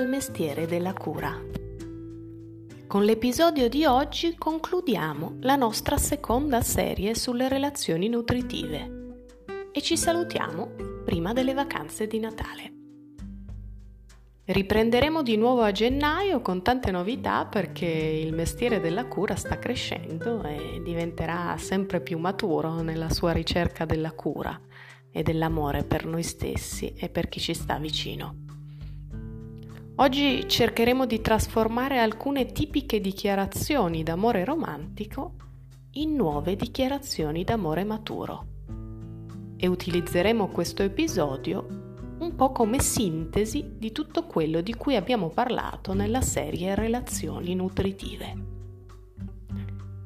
al mestiere della cura. Con l'episodio di oggi concludiamo la nostra seconda serie sulle relazioni nutritive e ci salutiamo prima delle vacanze di Natale. Riprenderemo di nuovo a gennaio con tante novità perché il mestiere della cura sta crescendo e diventerà sempre più maturo nella sua ricerca della cura e dell'amore per noi stessi e per chi ci sta vicino. Oggi cercheremo di trasformare alcune tipiche dichiarazioni d'amore romantico in nuove dichiarazioni d'amore maturo e utilizzeremo questo episodio un po' come sintesi di tutto quello di cui abbiamo parlato nella serie Relazioni nutritive.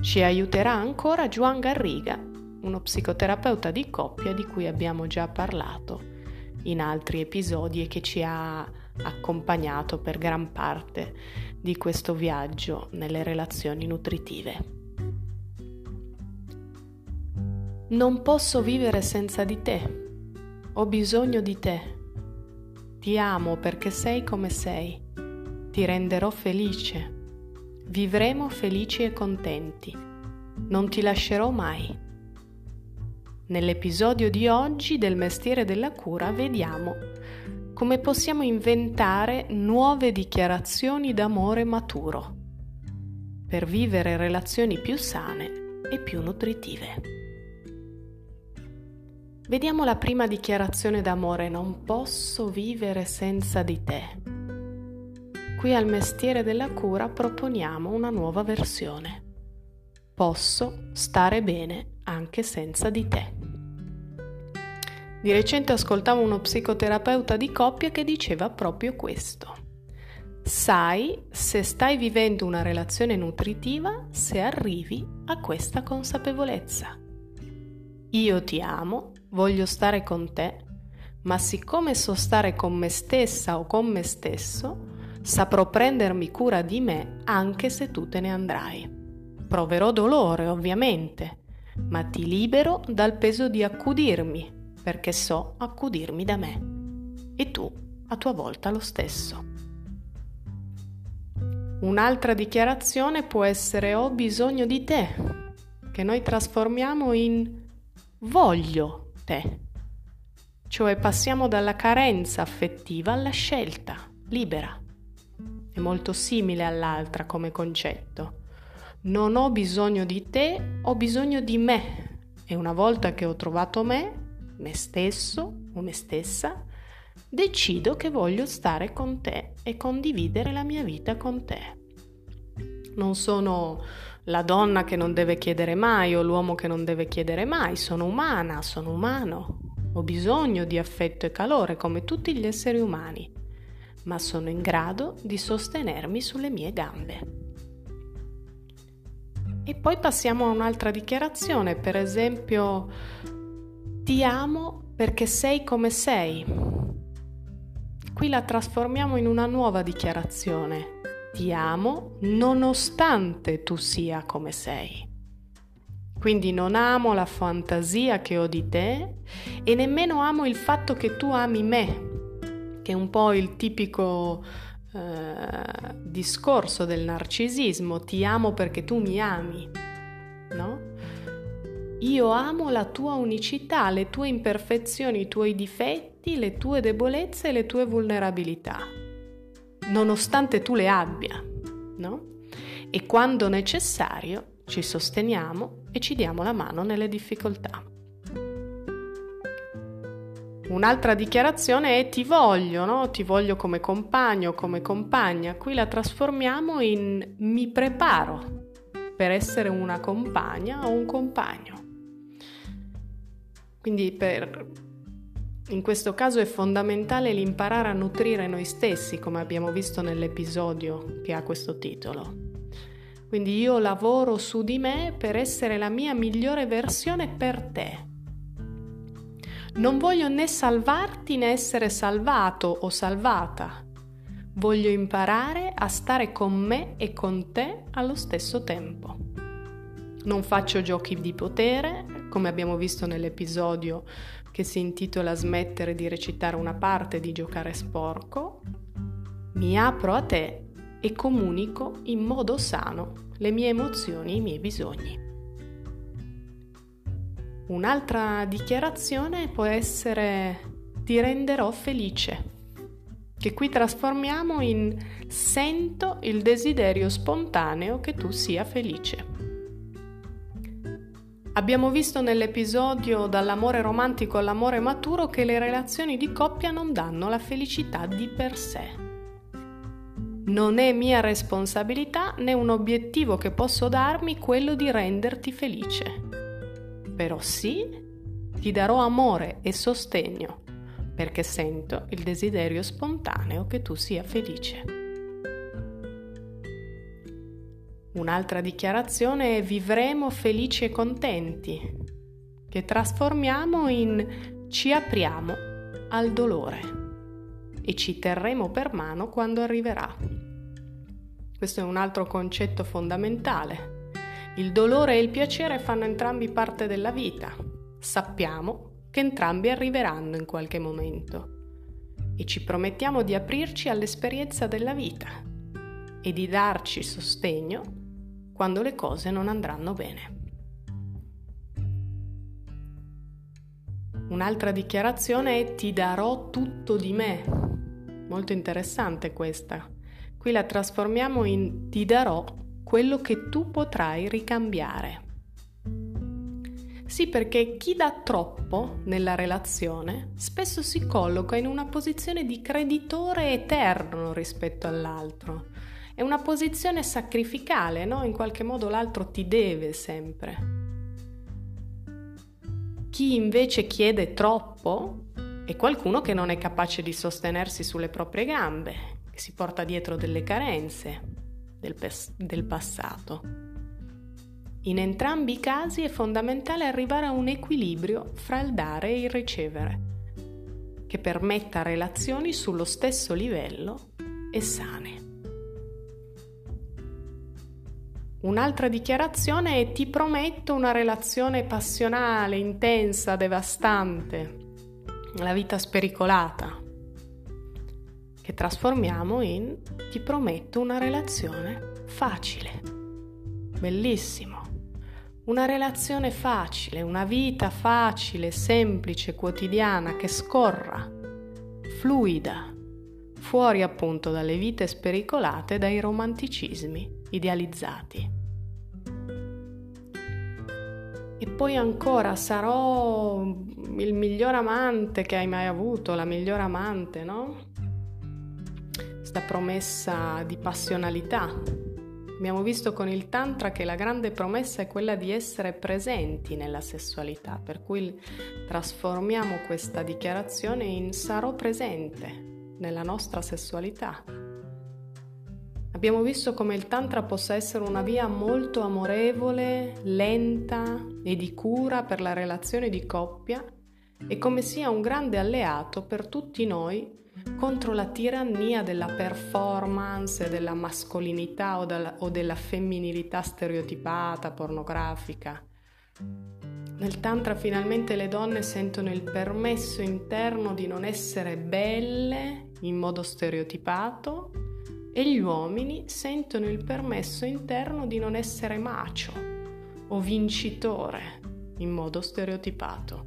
Ci aiuterà ancora Juan Garriga uno psicoterapeuta di coppia di cui abbiamo già parlato in altri episodi e che ci ha accompagnato per gran parte di questo viaggio nelle relazioni nutritive. Non posso vivere senza di te, ho bisogno di te, ti amo perché sei come sei, ti renderò felice, vivremo felici e contenti, non ti lascerò mai. Nell'episodio di oggi del mestiere della cura vediamo come possiamo inventare nuove dichiarazioni d'amore maturo per vivere relazioni più sane e più nutritive. Vediamo la prima dichiarazione d'amore, non posso vivere senza di te. Qui al mestiere della cura proponiamo una nuova versione. Posso stare bene anche senza di te. Di recente ascoltavo uno psicoterapeuta di coppia che diceva proprio questo. Sai se stai vivendo una relazione nutritiva se arrivi a questa consapevolezza. Io ti amo, voglio stare con te, ma siccome so stare con me stessa o con me stesso, saprò prendermi cura di me anche se tu te ne andrai. Proverò dolore, ovviamente, ma ti libero dal peso di accudirmi perché so accudirmi da me e tu a tua volta lo stesso. Un'altra dichiarazione può essere ho bisogno di te, che noi trasformiamo in voglio te, cioè passiamo dalla carenza affettiva alla scelta libera. È molto simile all'altra come concetto. Non ho bisogno di te, ho bisogno di me e una volta che ho trovato me, me stesso o me stessa, decido che voglio stare con te e condividere la mia vita con te. Non sono la donna che non deve chiedere mai o l'uomo che non deve chiedere mai, sono umana, sono umano, ho bisogno di affetto e calore come tutti gli esseri umani, ma sono in grado di sostenermi sulle mie gambe. E poi passiamo a un'altra dichiarazione, per esempio ti amo perché sei come sei. Qui la trasformiamo in una nuova dichiarazione. Ti amo nonostante tu sia come sei. Quindi non amo la fantasia che ho di te e nemmeno amo il fatto che tu ami me, che è un po' il tipico eh, discorso del narcisismo, ti amo perché tu mi ami, no? Io amo la tua unicità, le tue imperfezioni, i tuoi difetti, le tue debolezze e le tue vulnerabilità, nonostante tu le abbia, no? E quando necessario ci sosteniamo e ci diamo la mano nelle difficoltà. Un'altra dichiarazione è ti voglio, no? Ti voglio come compagno, come compagna. Qui la trasformiamo in mi preparo per essere una compagna o un compagno. Quindi per, in questo caso è fondamentale l'imparare a nutrire noi stessi, come abbiamo visto nell'episodio che ha questo titolo. Quindi io lavoro su di me per essere la mia migliore versione per te. Non voglio né salvarti né essere salvato o salvata. Voglio imparare a stare con me e con te allo stesso tempo. Non faccio giochi di potere, come abbiamo visto nell'episodio che si intitola Smettere di recitare una parte di giocare sporco. mi apro a te e comunico in modo sano le mie emozioni e i miei bisogni. Un'altra dichiarazione può essere ti renderò felice, che qui trasformiamo in sento il desiderio spontaneo che tu sia felice. Abbiamo visto nell'episodio dall'amore romantico all'amore maturo che le relazioni di coppia non danno la felicità di per sé non è mia responsabilità né un obiettivo che posso darmi quello di renderti felice. Però sì, ti darò amore e sostegno, perché sento il desiderio spontaneo che tu sia felice. Un'altra dichiarazione è vivremo felici e contenti, che trasformiamo in ci apriamo al dolore e ci terremo per mano quando arriverà. Questo è un altro concetto fondamentale. Il dolore e il piacere fanno entrambi parte della vita. Sappiamo che entrambi arriveranno in qualche momento e ci promettiamo di aprirci all'esperienza della vita e di darci sostegno quando le cose non andranno bene. Un'altra dichiarazione è ti darò tutto di me Molto interessante questa. Qui la trasformiamo in ti darò quello che tu potrai ricambiare. Sì, perché chi dà troppo nella relazione spesso si colloca in una posizione di creditore eterno rispetto all'altro. È una posizione sacrificale, no? In qualche modo l'altro ti deve sempre. Chi invece chiede troppo e qualcuno che non è capace di sostenersi sulle proprie gambe, che si porta dietro delle carenze del, pes- del passato. In entrambi i casi è fondamentale arrivare a un equilibrio fra il dare e il ricevere, che permetta relazioni sullo stesso livello e sane. Un'altra dichiarazione è ti prometto una relazione passionale, intensa, devastante, la vita spericolata, che trasformiamo in ti prometto una relazione facile, bellissimo, una relazione facile, una vita facile, semplice, quotidiana, che scorra, fluida, fuori appunto dalle vite spericolate, dai romanticismi idealizzati. E poi ancora sarò il miglior amante che hai mai avuto, la migliore amante, no? Questa promessa di passionalità. Abbiamo visto con il Tantra che la grande promessa è quella di essere presenti nella sessualità, per cui trasformiamo questa dichiarazione in sarò presente nella nostra sessualità. Abbiamo visto come il Tantra possa essere una via molto amorevole, lenta e di cura per la relazione di coppia e come sia un grande alleato per tutti noi contro la tirannia della performance, della mascolinità o della, o della femminilità stereotipata, pornografica. Nel Tantra finalmente le donne sentono il permesso interno di non essere belle in modo stereotipato e gli uomini sentono il permesso interno di non essere macio o vincitore in modo stereotipato.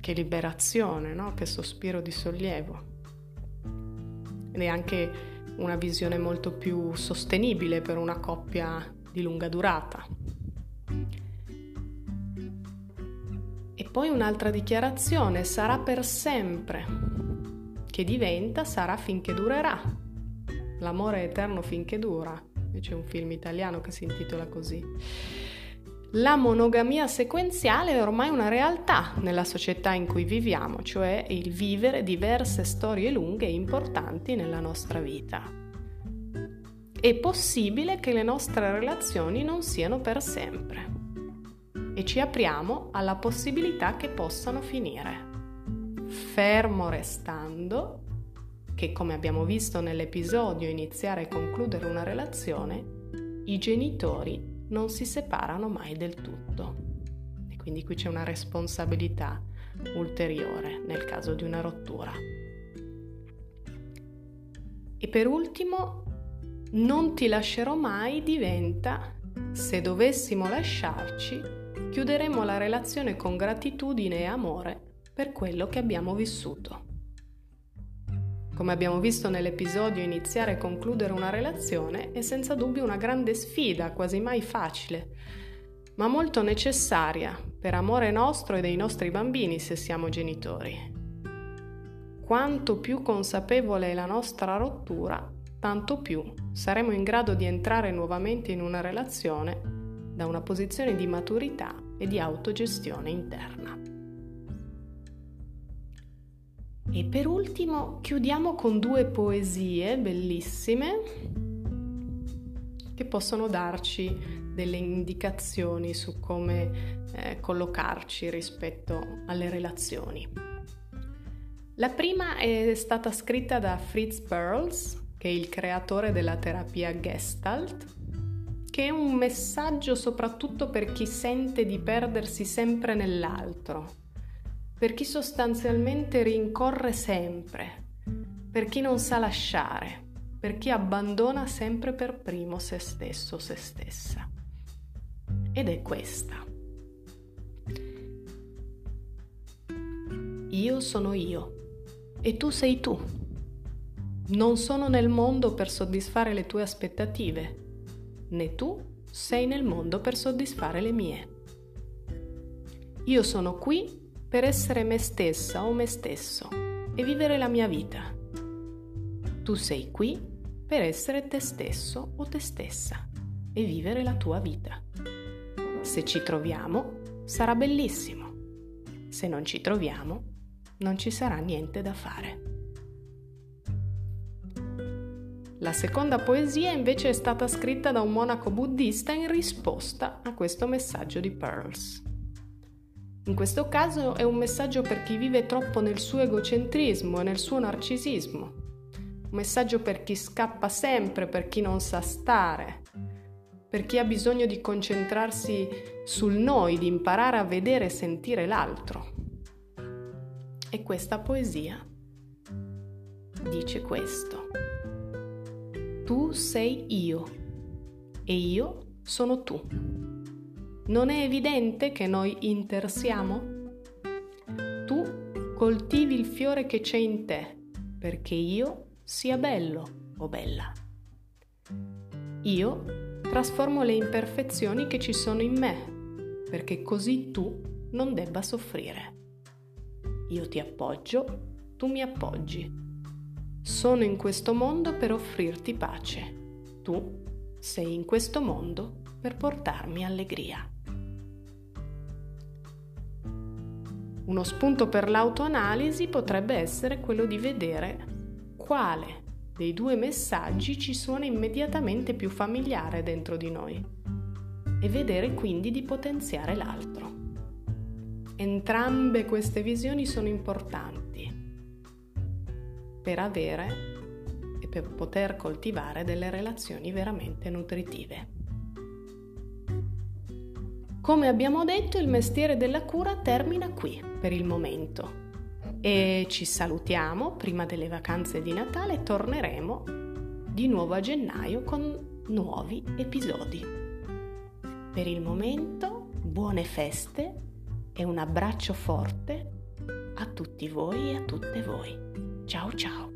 Che liberazione, no? che sospiro di sollievo. Ed è anche una visione molto più sostenibile per una coppia di lunga durata. E poi un'altra dichiarazione, sarà per sempre, che diventa sarà finché durerà L'amore è eterno finché dura, c'è un film italiano che si intitola così. La monogamia sequenziale è ormai una realtà nella società in cui viviamo, cioè il vivere diverse storie lunghe e importanti nella nostra vita. È possibile che le nostre relazioni non siano per sempre e ci apriamo alla possibilità che possano finire, fermo restando che come abbiamo visto nell'episodio iniziare e concludere una relazione, i genitori non si separano mai del tutto. E quindi qui c'è una responsabilità ulteriore nel caso di una rottura. E per ultimo, non ti lascerò mai diventa se dovessimo lasciarci, chiuderemo la relazione con gratitudine e amore per quello che abbiamo vissuto. Come abbiamo visto nell'episodio, iniziare e concludere una relazione è senza dubbio una grande sfida, quasi mai facile, ma molto necessaria per amore nostro e dei nostri bambini se siamo genitori. Quanto più consapevole è la nostra rottura, tanto più saremo in grado di entrare nuovamente in una relazione da una posizione di maturità e di autogestione interna. E per ultimo chiudiamo con due poesie bellissime che possono darci delle indicazioni su come eh, collocarci rispetto alle relazioni. La prima è stata scritta da Fritz Perls che è il creatore della terapia Gestalt, che è un messaggio soprattutto per chi sente di perdersi sempre nell'altro, per chi sostanzialmente rincorre sempre, per chi non sa lasciare, per chi abbandona sempre per primo se stesso se stessa. Ed è questa. Io sono io e tu sei tu. Non sono nel mondo per soddisfare le tue aspettative, né tu sei nel mondo per soddisfare le mie. Io sono qui per essere me stessa o me stesso e vivere la mia vita. Tu sei qui per essere te stesso o te stessa e vivere la tua vita. Se ci troviamo, sarà bellissimo. Se non ci troviamo, non ci sarà niente da fare. La seconda poesia invece è stata scritta da un monaco buddista in risposta a questo messaggio di Pearls. In questo caso è un messaggio per chi vive troppo nel suo egocentrismo e nel suo narcisismo, un messaggio per chi scappa sempre, per chi non sa stare, per chi ha bisogno di concentrarsi sul noi, di imparare a vedere e sentire l'altro. E questa poesia dice questo. Tu sei io e io sono tu. Non è evidente che noi intersiamo? Tu coltivi il fiore che c'è in te perché io sia bello o bella. Io trasformo le imperfezioni che ci sono in me perché così tu non debba soffrire. Io ti appoggio, tu mi appoggi sono in questo mondo per offrirti pace. Tu sei in questo mondo per portarmi allegria. Uno spunto per l'autoanalisi potrebbe essere quello di vedere quale dei due messaggi ci suona immediatamente più familiare dentro di noi e vedere quindi di potenziare l'altro. Entrambe queste visioni sono importanti per avere e per poter coltivare delle relazioni veramente nutritive. Come abbiamo detto, il mestiere della cura termina qui per il momento e ci salutiamo prima delle vacanze di Natale e torneremo di nuovo a gennaio con nuovi episodi. Per il momento, buone feste e un abbraccio forte a tutti voi e a tutte voi. Ciao ciao!